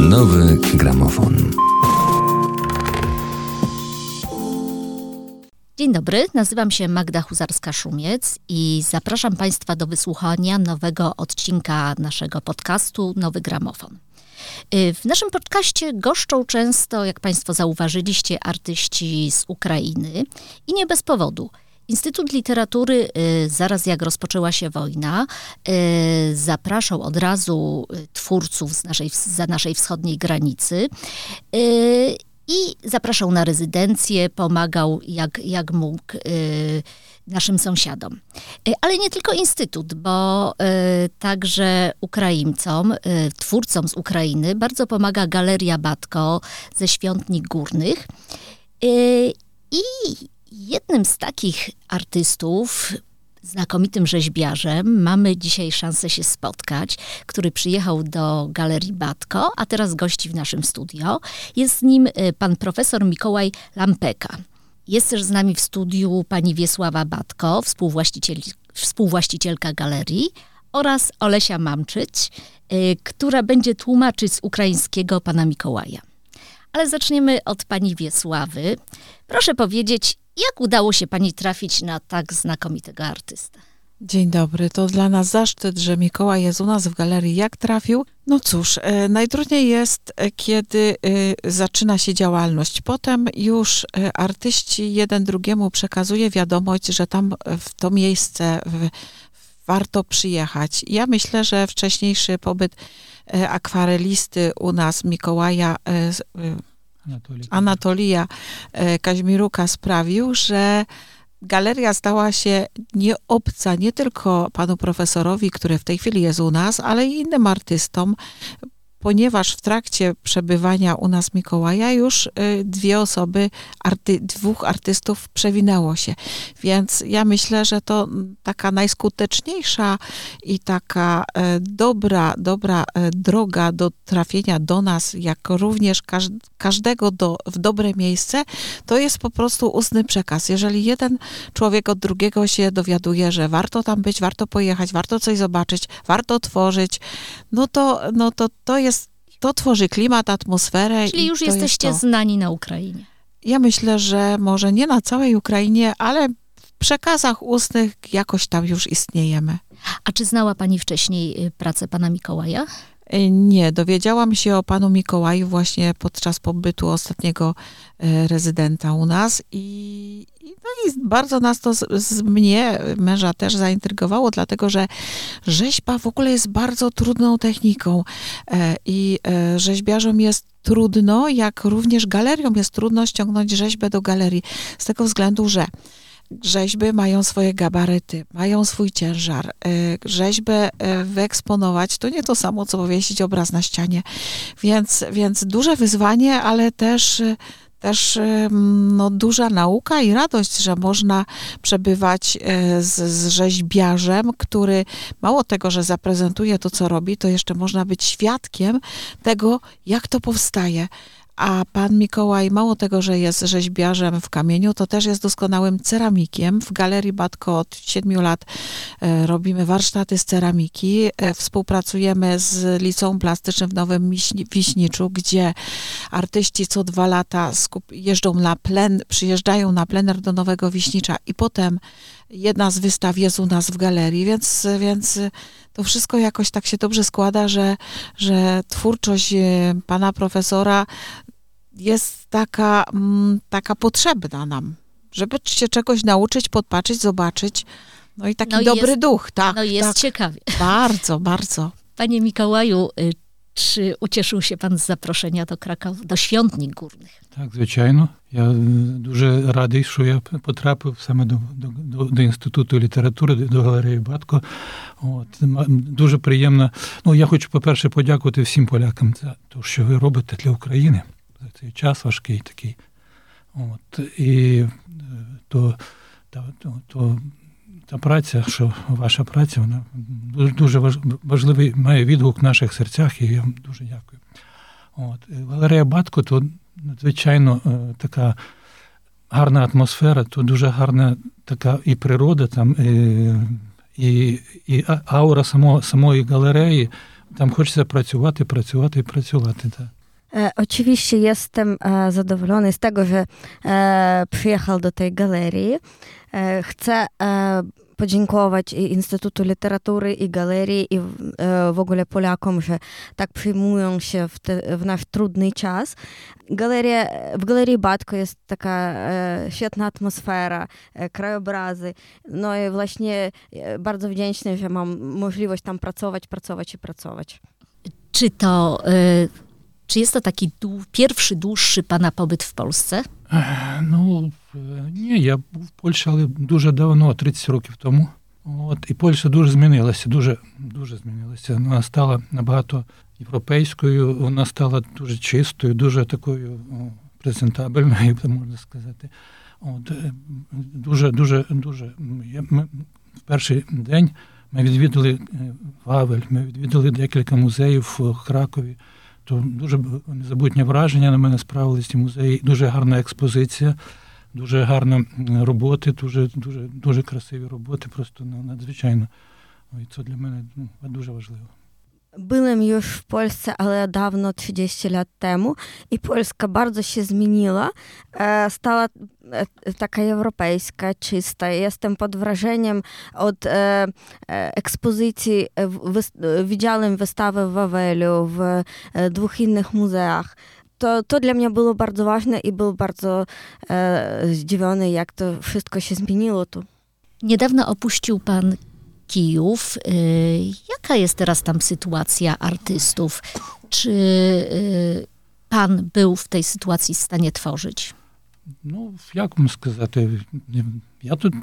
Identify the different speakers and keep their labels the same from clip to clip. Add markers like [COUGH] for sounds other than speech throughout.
Speaker 1: Nowy gramofon.
Speaker 2: Dzień dobry, nazywam się Magda Huzarska-Szumiec i zapraszam Państwa do wysłuchania nowego odcinka naszego podcastu Nowy Gramofon. Y, w naszym podcaście goszczą często, jak Państwo zauważyliście, artyści z Ukrainy i nie bez powodu. Instytut Literatury, y, zaraz jak rozpoczęła się wojna, y, zapraszał od razu twórców z naszej, za naszej wschodniej granicy i zapraszał na rezydencję, pomagał jak, jak mógł y, naszym sąsiadom. Y, ale nie tylko Instytut, bo y, także Ukraińcom, y, twórcom z Ukrainy bardzo pomaga Galeria Batko ze Świątni Górnych. Y, I jednym z takich artystów, znakomitym rzeźbiarzem. Mamy dzisiaj szansę się spotkać, który przyjechał do Galerii Batko, a teraz gości w naszym studio. Jest z nim y, pan profesor Mikołaj Lampeka. Jest też z nami w studiu pani Wiesława Batko, współwłaściciel, współwłaścicielka galerii oraz Olesia Mamczyć, y, która będzie tłumaczyć z ukraińskiego pana Mikołaja. Ale zaczniemy od pani Wiesławy. Proszę powiedzieć, jak udało się pani trafić na tak znakomitego artystę?
Speaker 3: Dzień dobry, to dla nas zaszczyt, że Mikołaj jest u nas w galerii. Jak trafił? No cóż, e, najtrudniej jest, e, kiedy e, zaczyna się działalność. Potem już e, artyści jeden drugiemu przekazuje wiadomość, że tam w to miejsce w, warto przyjechać. Ja myślę, że wcześniejszy pobyt e, akwarelisty u nas, Mikołaja, e, Anatolija e, Kaźmiruka sprawił, że galeria stała się nieobca nie tylko panu profesorowi, który w tej chwili jest u nas, ale i innym artystom, ponieważ w trakcie przebywania u nas Mikołaja już y, dwie osoby, arty, dwóch artystów przewinęło się. Więc ja myślę, że to taka najskuteczniejsza i taka e, dobra, dobra e, droga do trafienia do nas, jak również każdego do, w dobre miejsce, to jest po prostu ustny przekaz. Jeżeli jeden człowiek od drugiego się dowiaduje, że warto tam być, warto pojechać, warto coś zobaczyć, warto tworzyć, no to, no to, to jest jest, to tworzy klimat, atmosferę.
Speaker 2: Czyli już jesteście
Speaker 3: jest
Speaker 2: znani na Ukrainie.
Speaker 3: Ja myślę, że może nie na całej Ukrainie, ale w przekazach ustnych jakoś tam już istniejemy.
Speaker 2: A czy znała pani wcześniej y, pracę pana Mikołaja?
Speaker 3: Y, nie, dowiedziałam się o panu Mikołaju właśnie podczas pobytu ostatniego y, rezydenta u nas i, no i bardzo nas to z, z, mnie, męża też zaintrygowało, dlatego że rzeźba w ogóle jest bardzo trudną techniką. E, i e, rzeźbiarzom jest trudno, jak również galeriom jest trudno ściągnąć rzeźbę do galerii, z tego względu, że rzeźby mają swoje gabaryty, mają swój ciężar. E, rzeźbę wyeksponować to nie to samo, co powiesić obraz na ścianie. Więc, więc duże wyzwanie, ale też też no, duża nauka i radość, że można przebywać e, z, z rzeźbiarzem, który mało tego, że zaprezentuje to, co robi, to jeszcze można być świadkiem tego, jak to powstaje. A pan Mikołaj, mało tego, że jest rzeźbiarzem w kamieniu, to też jest doskonałym ceramikiem. W Galerii Batko od siedmiu lat e, robimy warsztaty z ceramiki. E, współpracujemy z Liceum Plastycznym w Nowym Wiśniczu, gdzie artyści co dwa lata jeżdżą na plen, przyjeżdżają na plener do Nowego Wiśnicza i potem jedna z wystaw jest u nas w galerii, więc, więc to wszystko jakoś tak się dobrze składa, że, że twórczość e, pana profesora jest taka, mm, taka potrzebna nam, żeby się czegoś nauczyć, podpatrzeć, zobaczyć. No i taki no dobry
Speaker 2: jest,
Speaker 3: duch, tak.
Speaker 2: No jest
Speaker 3: tak.
Speaker 2: ciekawie.
Speaker 3: Bardzo, bardzo.
Speaker 2: Panie Mikołaju, y, czy ucieszył się pan z zaproszenia до Krakow, до Świątni Górnych?
Speaker 4: Так, звичайно. Я дуже радий, що я потрапив саме до до, до інституту літератури, до галереї Батко. От, Дуже приємно. Ну, я хочу, по-перше, подякувати всім полякам за те, що ви робите для України за Цей час важкий такий. От, І то, то, то та праця, що ваша праця, вона дуже важливий має відгук в наших серцях, і я вам дуже дякую. От. Валерія Батко то надзвичайно така гарна атмосфера, то дуже гарна така і природа, там, і і, і аура самого, самої галереї, Tam хочеться працювати, працювати і працювати. Так.
Speaker 5: E, Oczywiście jestem e, zadowolony z tego, że e, przyjechał do tej galerii. E, Chcę e, podziękować i Instytutu Literatury, i galerii, i w- e, w ogóle Polakom, że tak przyjmują się w, te, w nasz trudny czas. Galeria, w Galerii Batko jest taka świetna atmosfera, krajobrazy. No i właśnie bardzo wdzięczny, że mam możliwość tam pracować, pracować i pracować.
Speaker 2: Czy to, y, czy jest to taki dłu- pierwszy, dłuższy pana pobyt w Polsce?
Speaker 4: Ну, ні, я був в Польщі, але дуже давно, 30 років тому. От, і Польща дуже змінилася, дуже, дуже змінилася. Вона стала набагато європейською, вона стала дуже чистою, дуже такою презентабельною, можна сказати. От, дуже, дуже, дуже. Ми, в перший день ми відвідали Вавель, ми відвідали декілька музеїв в Кракові. То дуже незабутнє враження на мене справили ці музеї. Дуже гарна експозиція, дуже гарна роботи, дуже, дуже, дуже красиві роботи, просто надзвичайно. І це для мене ну, дуже важливо.
Speaker 5: Byłem już w Polsce, ale dawno, 30 lat temu i Polska bardzo się zmieniła. E, Stała e, taka europejska, czysta. Jestem pod wrażeniem od e, e, ekspozycji. e, e, Widziałem wystawę w Wawelu, w e, dwóch innych muzeach. To, to dla mnie było bardzo ważne i był bardzo e, zdziwiony, jak to wszystko się zmieniło tu.
Speaker 2: Niedawno opuścił pan Kijów. Y, Jaka jest teraz tam sytuacja artystów? Czy y, pan był w tej sytuacji w stanie tworzyć?
Speaker 4: Ну, як вам сказати, я тут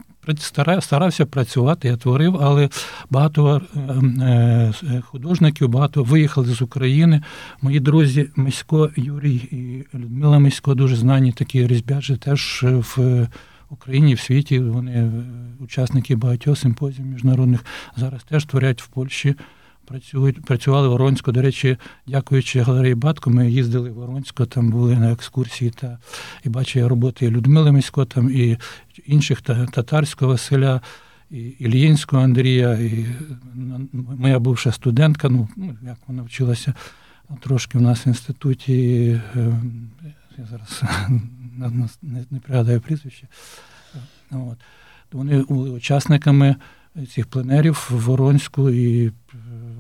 Speaker 4: старався працювати, я творив, але багато е, е, художників, багато виїхали з України. Мої друзі Мисько, Юрій і Людмила Мисько дуже знані такі різьбяжі теж в Україні, в світі. Вони е, учасники багатьох симпозіїв міжнародних. Зараз теж творять в Польщі. Працюють, працювали в Воронську. До речі, дякуючи галереї Батко, ми їздили в Воронську, там були на екскурсії та і бачив роботи і Людмили Мисько, там і інших та- татарського Василя, і Ільїнського Андрія, і м, моя бувша студентка, ну, ну, як вона вчилася трошки в нас в інституті. е, Я зараз не, не пригадаю прізвище. От. Вони були учасниками цих пленерів в Воронську, і е,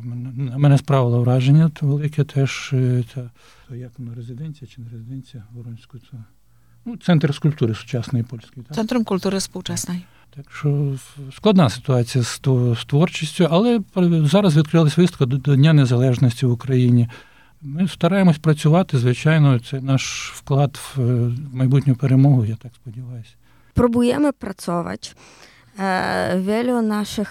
Speaker 4: мене- на мене справило враження велике теж. е, Та, то як воно, резиденція чи не резиденція Воронську? Це, ну, центр скульптури сучасної польської. Так?
Speaker 3: Centrum Kultury Współczesnej.
Speaker 4: Так що складна ситуація з, з творчістю, але зараз відкрилась виставка до Дня Незалежності в Україні. Ми стараємось працювати, звичайно, це наш вклад в е, майбутню перемогу, я так сподіваюся.
Speaker 5: Pracować. E, Wielu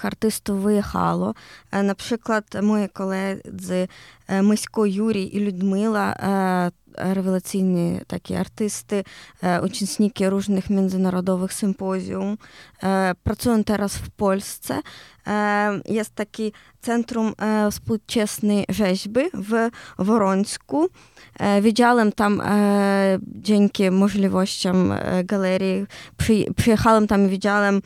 Speaker 5: artystów wyjechało. E, Na przykład moi koledzy e, Myśko Juri i Ludmila, takie artysty, e, uczestnicy różnych międzynarodowych sympozjum. E, Pracują teraz w Polsce. E, Jest taki Centrum e, Współczesnej Rzeźby w Worońsku. Widziałem tam dzięki możliwościom galerii, przy, przyjechałem tam i widziałem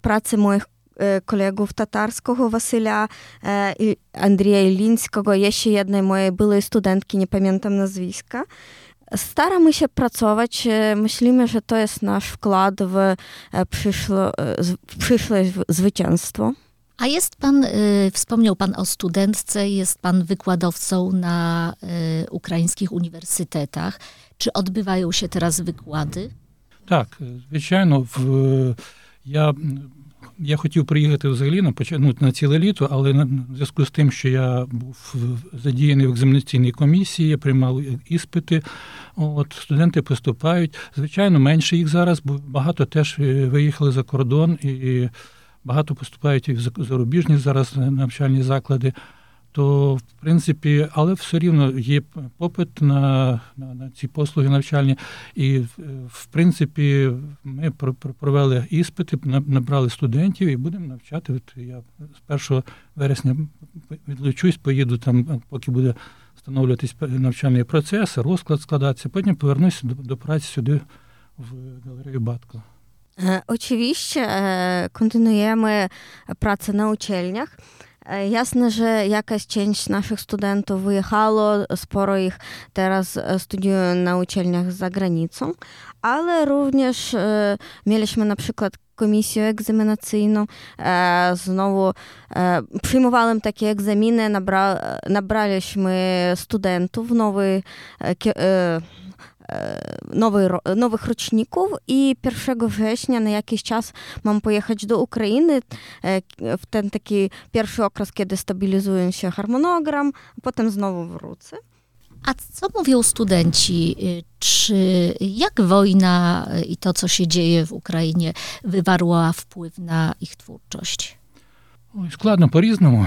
Speaker 5: pracę moich E, kolegów tatarskiego Wasylia e, Andrzeja Ilińskiego, jeszcze jednej mojej byłej studentki, nie pamiętam nazwiska. Staramy się pracować, e, myślimy, że to jest nasz wkład w przyszłe, przyszłe zwycięstwo.
Speaker 2: A jest pan, wspomniał pan o studentce, jest pan wykładowcą na ukraińskich uniwersytetach. Czy odbywają się teraz wykłady?
Speaker 4: Tak, wiecie, no, ja я хотів приїхати взагалі на, поч- ну, на ціле літо, але на, зв'язку з тим, що я був задіяний в екзаменаційній комісії, я приймав іспити, от, студенти поступають. Звичайно, менше їх зараз, бо багато теж е, виїхали за кордон і багато поступають і в зарубіжні зараз навчальні заклади. То, в принципі, але все рівно є попит на, на, на ці послуги навчальні. І, в- в принципі, ми про- про- провели іспити, набрали студентів і будемо навчати. От я з 1 вересня відлучусь, поїду там, поки буде встановлюватись навчальний процес, розклад складатися. Потім повернуся до, до праці сюди в галерею Батко.
Speaker 5: Oczywiście e, kontynuujemy pracę na uczelniach. Jasne, że jakaś część naszych studentów wyjechało, sporo ich teraz studiuje na uczelniach za granicą, ale również mieliśmy na przykład komisję egzaminacyjną. Znowu przyjmowałem takie egzaminy, nabra, nabraliśmy studentów nowych E, nowy, nowych roczników i 1 września na jakiś czas mam pojechać do Ukrainy e, w ten taki pierwszy okres, kiedy stabilizuje się harmonogram, potem znowu wrócę.
Speaker 2: A co mówią studenci? Y, czy jak wojna y, i to, co się dzieje w Ukrainie, wywarła wpływ na ich twórczość?
Speaker 4: Ой, складно по-різному.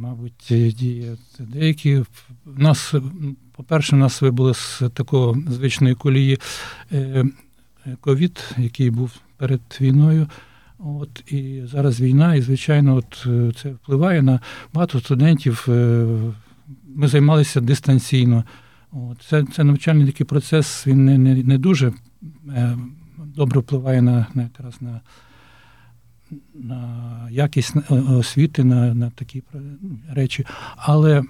Speaker 4: Мабуть, деякі. В нас, по-перше, у нас вибули з такого звичної колії ковід, який був перед війною. От, І зараз війна, і, звичайно, от це впливає на багато студентів ми займалися дистанційно. От. Це це навчальний такий процес, він не не, не дуже е, добре впливає на на, якраз на на якість освіти, на на такі речі. Але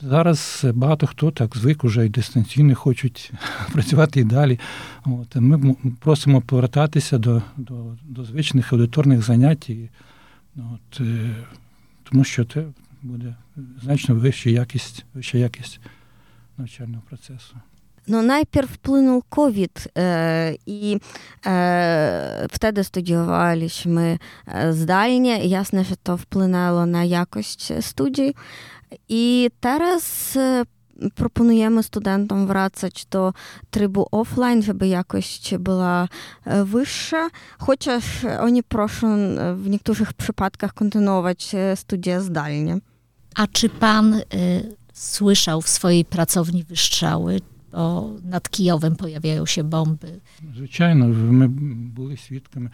Speaker 4: зараз багато хто так звик уже і дистанційно хочуть [LAUGHS] працювати і далі. От. Ми просимо повертатися до до, до звичних аудиторних занять, от, тому що це буде значно вища якість, вища якість навчального процесу.
Speaker 5: No najpierw wpłynął COVID i wtedy studiowaliśmy zdalnie. Jasne, że to wpłynęło na jakość studiów. I teraz proponujemy studentom wracać do trybu offline, żeby jakość była wyższa, chociaż oni proszą w niektórych przypadkach kontynuować studia zdalnie.
Speaker 2: A czy pan y, słyszał w swojej pracowni wystrzały? Bo nad Kijowem pojawiają się.
Speaker 4: Звичайно, ми були свідками.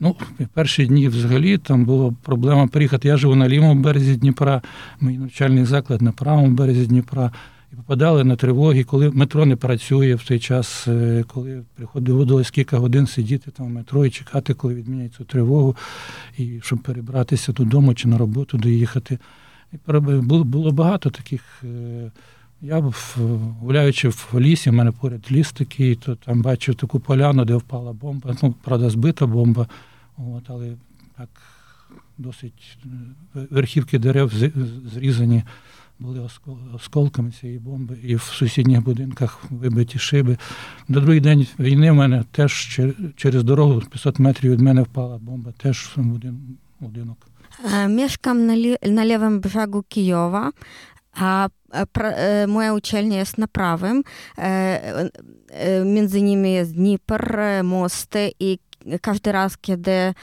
Speaker 4: Ну, перші дні взагалі там була проблема приїхати. Я живу на лівому березі Дніпра, мій навчальний заклад на правому березі Дніпра. І попадали на тривоги, коли метро не працює в той час, коли доводилось кілька годин сидіти там в метро і чекати, коли відміняють цю тривогу, і щоб перебратися додому чи на роботу доїхати. Було, було багато таких. Я гуляючи в лісі, в мене поряд ліс такий, то там бачив таку поляну, де впала бомба. Ну, правда, збита бомба, от, але так досить верхівки дерев зрізані були осколками цієї бомби, і в сусідніх будинках вибиті шиби. До другий день війни в мене теж через дорогу 500 метрів від мене впала бомба, теж будинок.
Speaker 5: Mieszkam na, li- na lewym brzegu Kijowa, moja uczelnia jest na prawym. Między nimi jest Dnipr, mosty i każdy raz, kiedy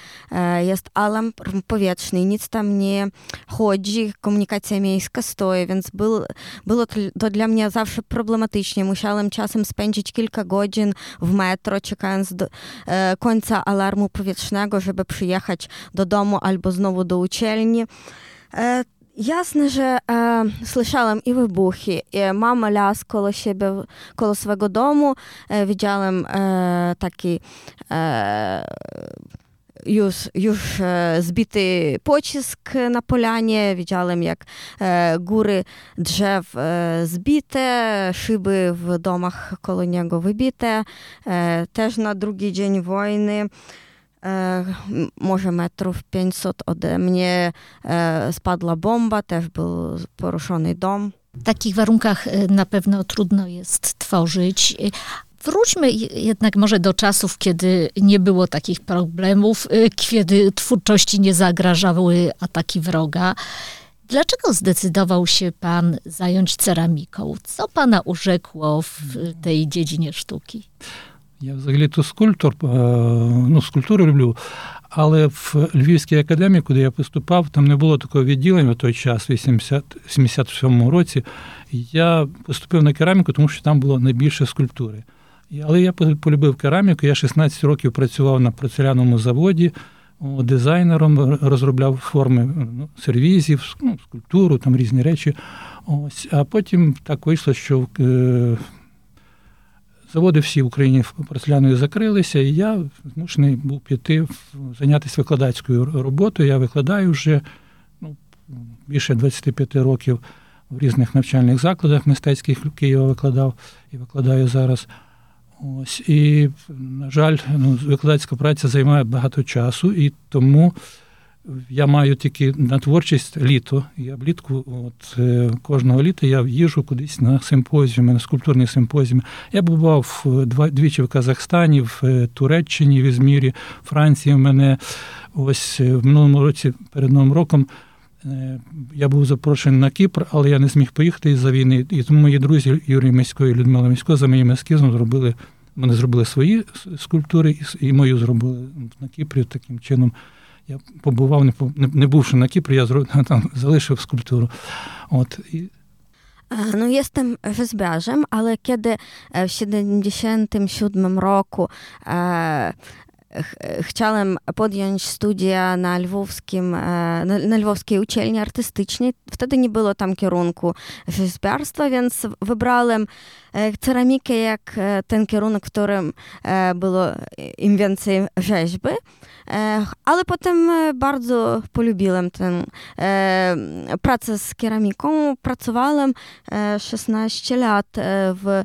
Speaker 5: jest alarm powietrzny, nic tam nie chodzi, komunikacja miejska stoi, więc był, było to dla mnie zawsze problematycznie. Musiałem czasem spędzić kilka godzin w metro, czekając do końca alarmu powietrznego, żeby przyjechać do domu albo znowu do uczelni. E, swego domu. E, widziałem e, taki już, już zbity pocisk na polanie. Widziałem, jak góry drzew zbite, szyby w domach koło niego wybite. Też na drugi dzień wojny może metrów 500 ode mnie spadła bomba, też był poruszony dom.
Speaker 2: W takich warunkach na pewno trudno jest tworzyć. Wróćmy jednak może do czasów, kiedy nie było takich problemów, kiedy twórczości nie zagrażały ataki wroga. Dlaczego zdecydował się pan zająć ceramiką? Co pana urzekło w tej dziedzinie sztuki?
Speaker 4: Я взагалі-то скульптор, ну, скульптуру люблю, але в Львівській академії, куди я поступав, там не було такого відділення в той час, в 87-му році. Я поступив на кераміку, тому що там було найбільше скульптури. Але я полюбив кераміку, я 16 років працював на порцеляному заводі, дизайнером, розробляв форми ну, сервізів, ну, скульптуру, там різні речі. Ось. А потім так вийшло, що Заводи всі в Україні порцеляною закрилися, і я змушений був піти зайнятися викладацькою роботою. Я викладаю вже ну, більше 25 років в різних навчальних закладах мистецьких Києва викладав і викладаю зараз. Ось і, на жаль, ну, викладацька праця займає багато часу, і тому я маю тільки на творчість літо. Я влітку, от е, кожного літа я їжу кудись на симпозіуми, на скульптурні симпозіуми. Я бував два двічі в Казахстані, в е, Туреччині, в Ізмірі, Франції. В мене ось е, в минулому році перед новим роком. Я був запрошений на Кіпр, але я не зміг поїхати із-за війни. І тому мої друзі Юрій Місько і Людмила Місько за моїм ескізом зробили. Вони зробили свої скульптури і мою зробили на Кіпрі таким чином. Я побував, не не бувши на Кіпрі, я [LAUGHS] там залишив скульптуру. От. І...
Speaker 5: No jestem rzeźbiarzem, ale kiedy w 77 roku e, chciałem podjąć studia na lwowskim, na, na lwowskiej uczelni artystycznej. Wtedy nie było tam kierunku rzeźbiarstwa, więc wybrałem ceramikę jak ten kierunek, w którym było im więcej rzeźby. Ale potem bardzo polubiłem tę pracę z keramiką. Pracowałem 16 lat w,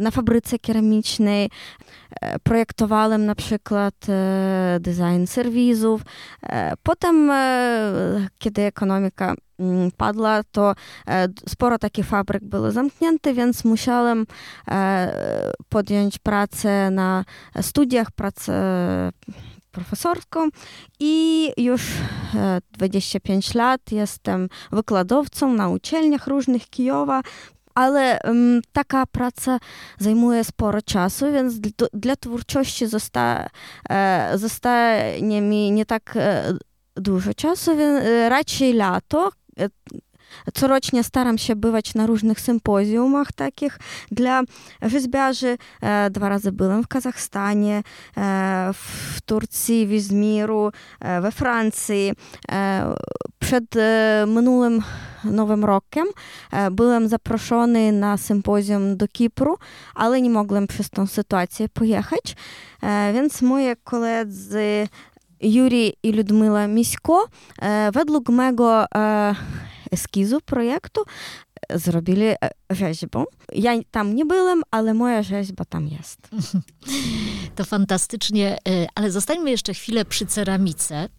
Speaker 5: na fabryce keramicznej. Projektowałem na przykład design serwisów. Potem, kiedy ekonomika padła, to sporo takich fabryk było zamknięte, więc musiałem podjąć pracę na studiach, pracę profesorską i już 25 lat jestem wykładowcą na uczelniach różnych Kijowa. Але м, така праця займує споро часу. Він для творчості зоста, е, не так е, дуже часу. Він е, радше лято. Е, Corocznie staram się bywać na różnych sympozjumach takich dla rzeźbiarzy. Dwa razy byłem w Kazachstanie, w Turcji, w Izmiru, we Francji. Przed minulym Nowym Rokiem byłem zaproszony na sympozjum do Kipru, ale nie mogłem przez tą sytuację pojechać, więc moi koledzy Юрій і Людмила Місько według mego eskizu projektu zrobili rzeźbę. Ja tam nie byłem, ale moja rzeźba tam jest. [LAUGHS]
Speaker 2: To fantastycznie, ale zostańmy jeszcze chwilę przy ceramice.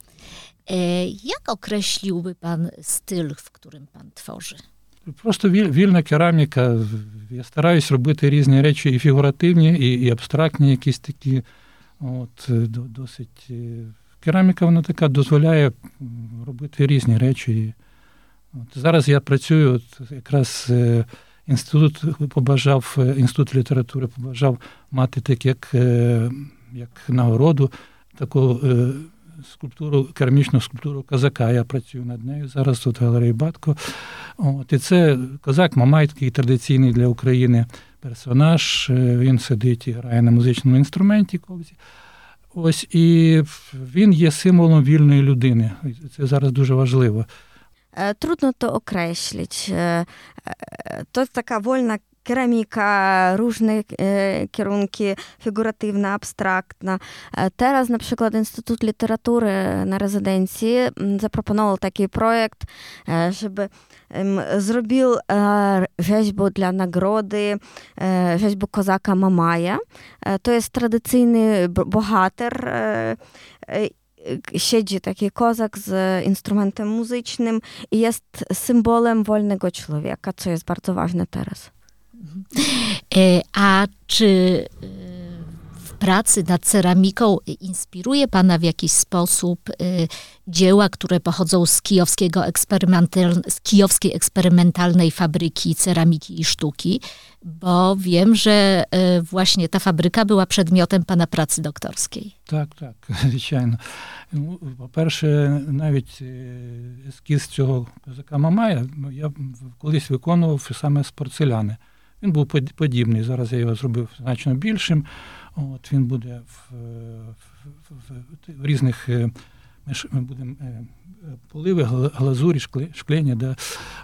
Speaker 2: Jak określiłby pan styl, w którym pan tworzy?
Speaker 4: Просто вільна кераміка. Я стараюсь робити різні речі, і фігуративні, і, і абстрактні, якісь такі. От, досить. Кераміка вона така дозволяє робити різні речі. От Зараз я працюю, от якраз інститут побажав, інститут літератури побажав мати так, як як нагороду, таку скульптуру, керамічну скульптуру козака. Я працюю над нею. Зараз тут галереї Батко. От, І це козак Мамай, такий традиційний для України персонаж. Він сидить і грає на музичному інструменті. Ось і він є символом вільної людини. Це зараз дуже важливо.
Speaker 5: To jest taka wolna keramika, różne kierunki, figuratywna, abstraktna. Teraz na przykład Instytut Literatury na rezydencji zaproponował taki projekt, żeby zrobił rzeźbę dla nagrody, rzeźbę kozaka Mamaja. To jest tradycyjny bohater siedzi taki kozak z instrumentem muzycznym i jest symbolem wolnego człowieka, co jest bardzo ważne teraz.
Speaker 2: A czy w pracy nad ceramiką inspiruje Pana w jakiś sposób dzieła, które pochodzą z, kijowskiego eksperymental, z kijowskiej eksperymentalnej fabryki ceramiki i sztuki? Bo wiem, że właśnie ta fabryka była przedmiotem Pana pracy doktorskiej.
Speaker 4: Так, так, звичайно. По-перше, навіть ескіз цього козака Мамая я колись виконував саме з порцеляни. Він був подібний. Зараз я його зробив значно більшим. От Він буде в, в, в, в різних ми, ми будемо поливи, глазурі, шклення, де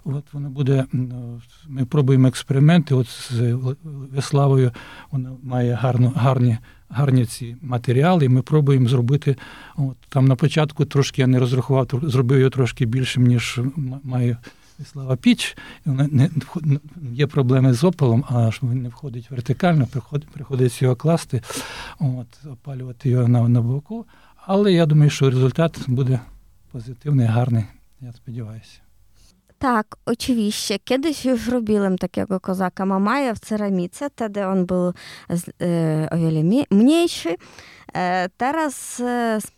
Speaker 4: от воно буде, ну, ми пробуємо експерименти. От з Веславою вона має гарну, гарні гарні ці матеріали, і ми пробуємо зробити. От, Там на початку трошки я не розрахував, зробив його трошки більшим, ніж має Веслава Піч. Є проблеми з опалом, а він не входить вертикально, приходить, його класти, от, опалювати його на, на боку. Але я думаю, що результат буде pozytywny, гарний, я сподіваюся.
Speaker 5: Tak, oczywiście. Kiedyś już robiłem takiego kozaka Mamaja w ceramice, wtedy on był e, o wiele mniejszy. E, teraz e, z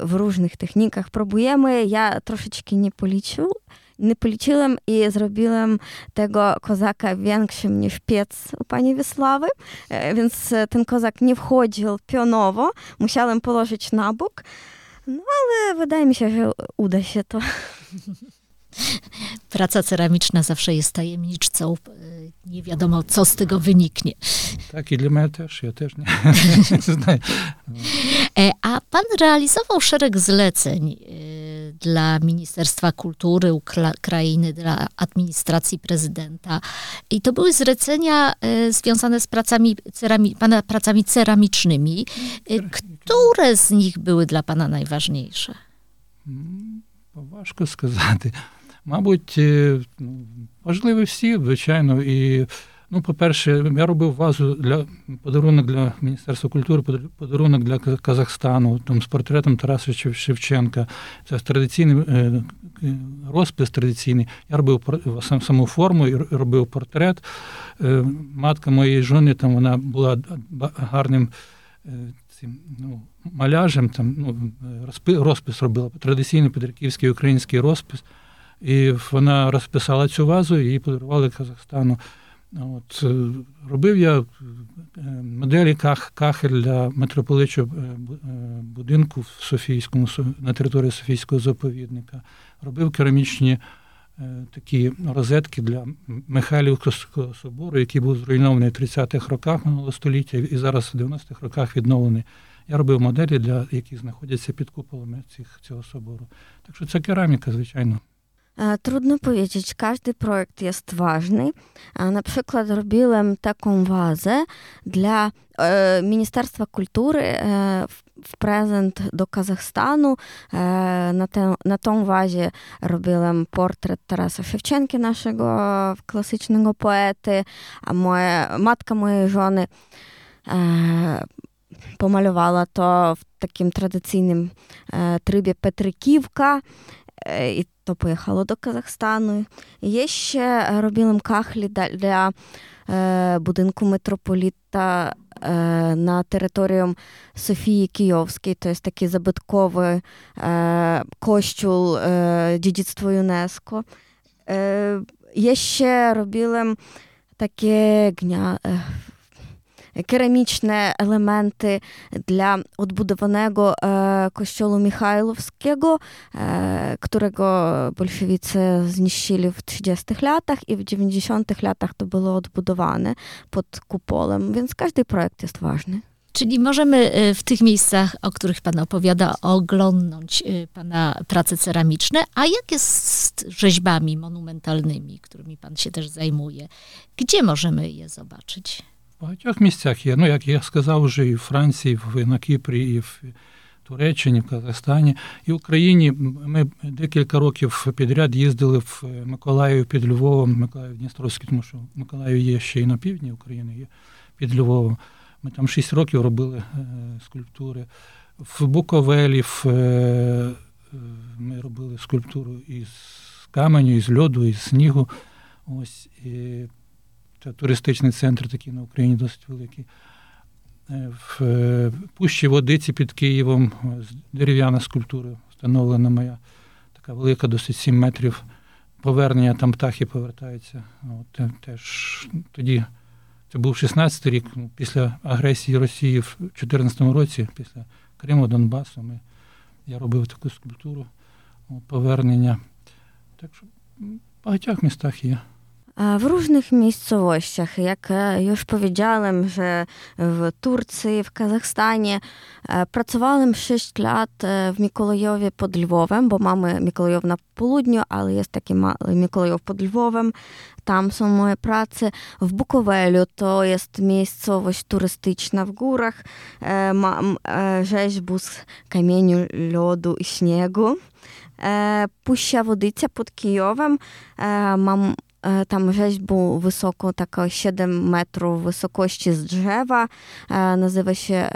Speaker 5: w różnych technikach próbujemy. Ja troszeczkę nie policzył, nie policzyłem i zrobiłem tego kozaka większym niż piec u pani Wisławy, e, więc ten kozak nie wchodził pionowo. Musiałem położyć na bok. No ale wydaje mi się, że uda się to.
Speaker 2: Praca ceramiczna zawsze jest tajemniczcą Nie wiadomo, co z tego wyniknie.
Speaker 4: Tak, i dla mnie też, ja też nie, [LAUGHS] znaję.
Speaker 2: A pan realizował szereg zleceń dla Ministerstwa Kultury Ukrainy, dla administracji prezydenta. I to były zlecenia związane z pracami, cerami, pana pracami ceramicznymi. Które з них були для пана найважніше?
Speaker 4: Важко сказати. Мабуть, важливі всі, звичайно. І, ну, по-перше, я робив вазу для подарунок для Міністерства культури, подарунок для Казахстану там, з портретом Тараса Шевченка. Це традиційний розпис традиційний. Я робив саму форму і робив портрет. Матка моєї жони там вона була гарним цим ну, маляжем, там, ну, розпис робила, традиційний петриківський український розпис. І вона розписала цю вазу і її подарували Казахстану. От, Робив я моделі ках, кахель для митрополичого будинку в Софійському, на території Софійського заповідника. Робив керамічні такі розетки для Михайлівського собору, який був зруйнований в 30-х роках минулого століття і зараз в 90-х роках відновлений. Я робив моделі, для які знаходяться під куполами цих, цього собору. Так що це кераміка, звичайно.
Speaker 5: Trudno powiedzieć, każdy projekt jest ważny. Na przykład robiłem taką wazę dla e, Ministerstwa Kultury e, w prezent do Kazachstanu. E, na, tę, na tą wazie robiłem portret Tarasa Szewczenki, naszego klasycznego poety, a moja, matka mojej żony pomalowała to w takim tradycyjnym trybie Е, і то поїхало до Казахстану. Є ще е, робілим кахлі для е, будинку митрополіта на територію Софії Київської, тобто такий забитковий кощул дідіцтва ЮНЕСКО. Є ще робілим таке гня. керамічne elementy dla odbudowanego kościoła Michajlowskiego, którego bolszewicy zniszczyli w 30 latach i w 90 latach to było odbudowane pod kupolem, więc każdy projekt jest ważny.
Speaker 2: Czyli możemy w tych miejscach, o których Pan opowiada, oglądnąć Pana prace ceramiczne. A jak jest z rzeźbami monumentalnymi, którymi Pan się też zajmuje? Gdzie możemy je zobaczyć?
Speaker 4: В багатьох місцях є. Ну, як я сказав, вже і в Франції, і на Кіпрі, і в Туреччині, в Казахстані, і в Україні. Ми декілька років підряд їздили в Миколаїв під Львовом, Миколаїв Дністровський, тому що Миколаїв є ще й на півдні України, є під Львовом. Ми там шість років робили скульптури. В Буковелі в, ми робили скульптуру із каменю, із льоду, із снігу. Ось, і Це туристичний центр такий на Україні досить великий. В пущі водиці під Києвом дерев'яна скульптура встановлена моя, така велика, досить 7 метрів. Повернення там птахи повертаються. От, теж Тоді це був 16-й рік, після агресії Росії в 2014 році, після Криму, Донбасу, ми, я робив таку скульптуру повернення. Так що в багатьох містах є.
Speaker 5: W różnych miejscowościach. Jak już powiedziałem, że w Turcji, w Kazachstanie pracowałem 6 lat w Mikołajowie pod Lwowem, bo mamy Mikołajów na południu, ale jest taki mały Mikołajów pod Lwowem. Tam są moje prace. W Bukowelu to jest miejscowość turystyczna w górach. Mam rzeźbu z kamieniu, lodu i śniegu. Puścia Wodycia pod Kijowem. Mam tam rzeźbą wysoką, taka 7 metrów wysokości z drzewa. Nazywa się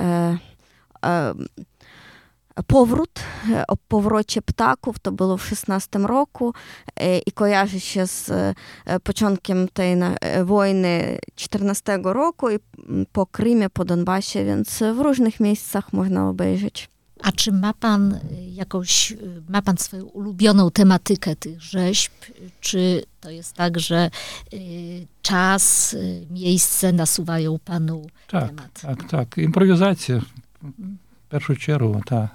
Speaker 5: Powrót o powrocie ptaków to było w 16 roku i kojarzy się z początkiem tej wojny 14 roku i po Krymie, po Donbasie, więc w różnych miejscach można obejrzeć.
Speaker 2: A czy ma pan jakąś, ma pan swoją ulubioną tematykę tych rzeźb? Czy to jest tak, że czas, miejsce nasuwają panu
Speaker 4: tak,
Speaker 2: temat?
Speaker 4: Tak, tak. Improwizacja. W першу чергу, так.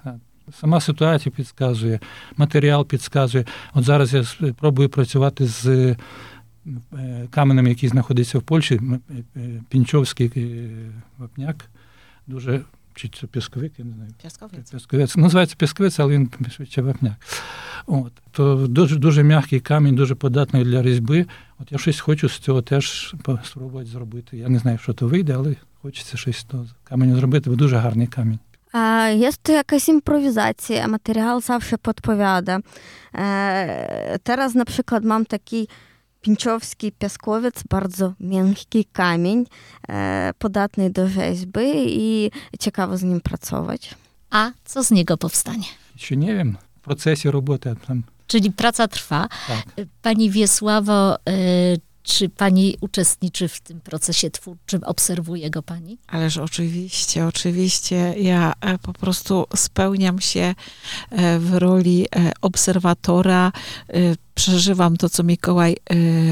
Speaker 4: Сама ситуація підказує, матеріал підказує. От зараз я спробую працювати з каменем, який знаходиться в Польщі, Пінчовський вапняк. Дуже чи це пісковик, я не знаю.
Speaker 3: Пісковець.
Speaker 4: Пісковець. Називається пісковець, але він швидше вапняк. От. То дуже дуже м'який камінь, дуже податний для різьби. От я щось хочу з цього теж спробувати зробити. Я не знаю, що то вийде, але хочеться щось з того каменю зробити, бо дуже гарний камінь.
Speaker 5: Jest jakaś improwizacja, materiał zawsze podpowiada. Teraz na przykład mam taki pięciowski piaskowiec, bardzo miękki kamień, podatny do rzeźby i ciekawo z nim pracować.
Speaker 2: A co z niego powstanie?
Speaker 4: Ще nie wiem, w procesie roboty tam.
Speaker 2: Czyli praca trwa.
Speaker 4: Tak.
Speaker 2: Pani Wiesławo, czy pani uczestniczy w tym procesie twórczym? Obserwuje go pani?
Speaker 3: Ależ oczywiście, oczywiście. Ja po prostu spełniam się w roli obserwatora. Przeżywam to, co Mikołaj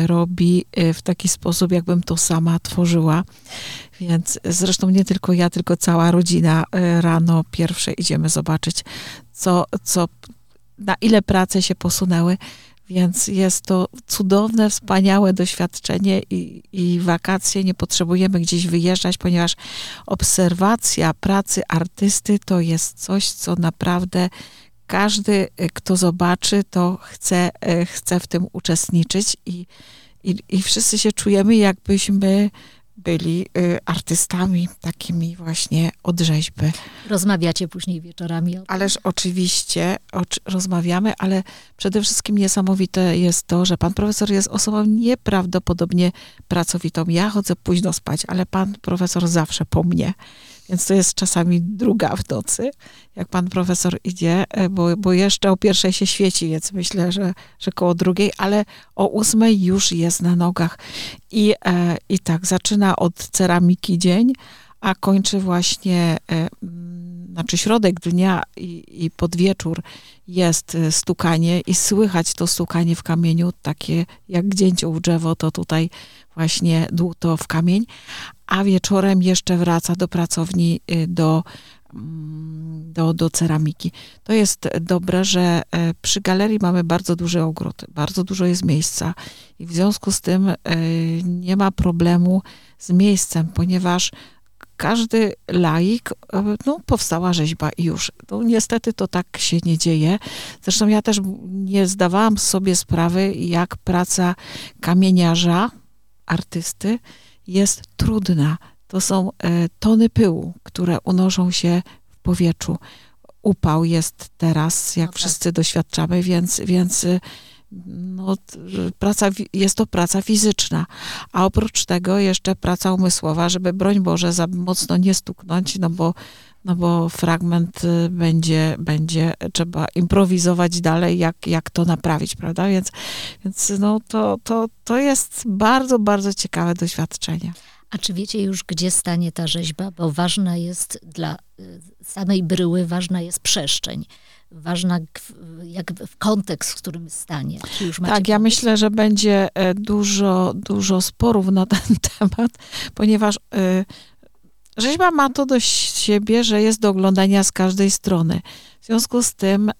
Speaker 3: robi w taki sposób, jakbym to sama tworzyła. Więc zresztą nie tylko ja, tylko cała rodzina rano pierwsze idziemy zobaczyć, co, co, na ile prace się posunęły. Więc jest to cudowne, wspaniałe doświadczenie i, i wakacje. Nie potrzebujemy gdzieś wyjeżdżać, ponieważ obserwacja pracy artysty to jest coś, co naprawdę każdy, kto zobaczy, to chce, chce w tym uczestniczyć i, i, i wszyscy się czujemy, jakbyśmy byli artystami takimi właśnie od rzeźby.
Speaker 2: Rozmawiacie później wieczorami o tym?
Speaker 3: Ależ oczywiście oczy, rozmawiamy, ale przede wszystkim niesamowite jest to, że pan profesor jest osobą nieprawdopodobnie pracowitą. Ja chodzę późno spać, ale pan profesor zawsze po mnie. Więc to jest czasami druga w nocy, jak pan profesor idzie, bo, bo jeszcze o pierwszej się świeci, więc myślę, że, że koło drugiej, ale o ósmej już jest na nogach. I, e, i tak, zaczyna od ceramiki dzień, a kończy właśnie, e, znaczy środek dnia i, i pod wieczór jest stukanie i słychać to stukanie w kamieniu, takie jak dzięcioł w drzewo, to tutaj właśnie dłuto w kamień, a wieczorem jeszcze wraca do pracowni do, do, do ceramiki. To jest dobre, że przy galerii mamy bardzo duży ogród, bardzo dużo jest miejsca i w związku z tym nie ma problemu z miejscem, ponieważ każdy laik, no powstała rzeźba i już. No, niestety to tak się nie dzieje. Zresztą ja też nie zdawałam sobie sprawy, jak praca kamieniarza, artysty jest trudna. To są tony pyłu, które unoszą się w powietrzu. Upał jest teraz, jak no tak. wszyscy doświadczamy, więc, więc no, praca, jest to praca fizyczna, a oprócz tego jeszcze praca umysłowa, żeby broń Boże za mocno nie stuknąć, no bo, no bo fragment będzie, będzie trzeba improwizować dalej, jak, jak to naprawić, prawda? Więc, więc no, to, to, to jest bardzo, bardzo ciekawe doświadczenie.
Speaker 2: A czy wiecie już, gdzie stanie ta rzeźba? Bo ważna jest dla samej bryły, ważna jest przestrzeń ważna jak w kontekst, w którym stanie.
Speaker 3: tak, ja myślę, że będzie dużo, dużo sporów na ten [LAUGHS] temat, ponieważ y, rzeźba ma to do siebie, że jest do oglądania z każdej strony. W związku z tym y,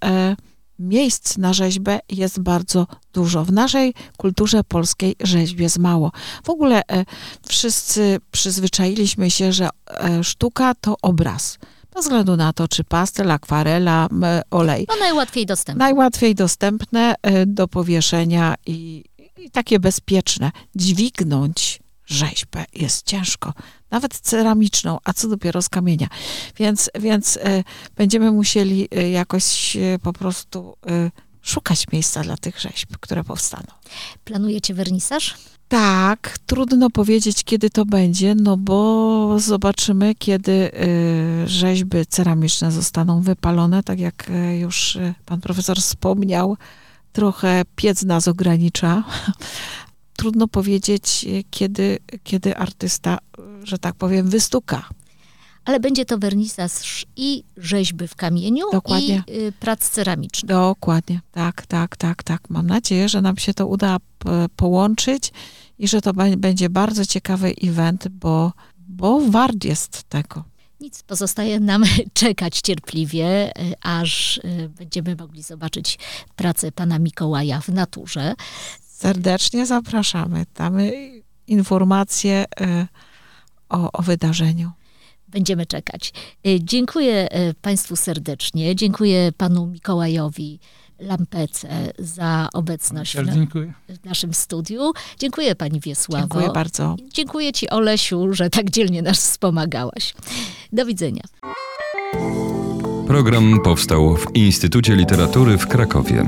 Speaker 3: miejsc na rzeźbę jest bardzo dużo. W naszej kulturze polskiej rzeźb jest mało. W ogóle e, wszyscy przyzwyczailiśmy się, że e, sztuka to obraz. Bez względu na to, czy pastel, akwarela, olej.
Speaker 2: No najłatwiej dostępne.
Speaker 3: Najłatwiej dostępne e, do powieszenia i, i takie bezpieczne. Dźwignąć rzeźbę jest ciężko, nawet ceramiczną, a co dopiero z kamienia. Więc, więc e, będziemy musieli e, jakoś e, po prostu szukać miejsca dla tych rzeźb, które powstaną.
Speaker 2: Planujecie wernisaż?
Speaker 3: Tak, trudno powiedzieć, kiedy to będzie, no bo zobaczymy, kiedy rzeźby ceramiczne zostaną wypalone. Tak jak już pan profesor wspomniał, trochę piec nas ogranicza. Trudno powiedzieć, y, kiedy, kiedy artysta, że tak powiem, wystuka.
Speaker 2: Ale będzie to wernisaż i rzeźby w kamieniu,
Speaker 3: Dokładnie.
Speaker 2: i y, prac ceramicznych.
Speaker 3: Dokładnie, tak, tak, tak, tak. Mam nadzieję, że nam się to uda p- połączyć i że to będzie bardzo ciekawy event, bo, bo wart jest tego.
Speaker 2: Nic, pozostaje nam [LAUGHS] czekać cierpliwie, y, aż będziemy mogli zobaczyć pracę pana Mikołaja w naturze.
Speaker 3: Serdecznie zapraszamy. Damy informacje y, o, o wydarzeniu.
Speaker 2: Będziemy czekać. Y, Dziękuję y, Państwu serdecznie. Dziękuję panu Mikołajowi Lampece za obecność w, w naszym studiu. Dziękuję pani Wiesławo.
Speaker 3: Dziękuję bardzo.
Speaker 2: Dziękuję ci Olesiu, że tak dzielnie nas wspomagałaś. Do widzenia.
Speaker 1: Program powstał w Instytucie Literatury w Krakowie.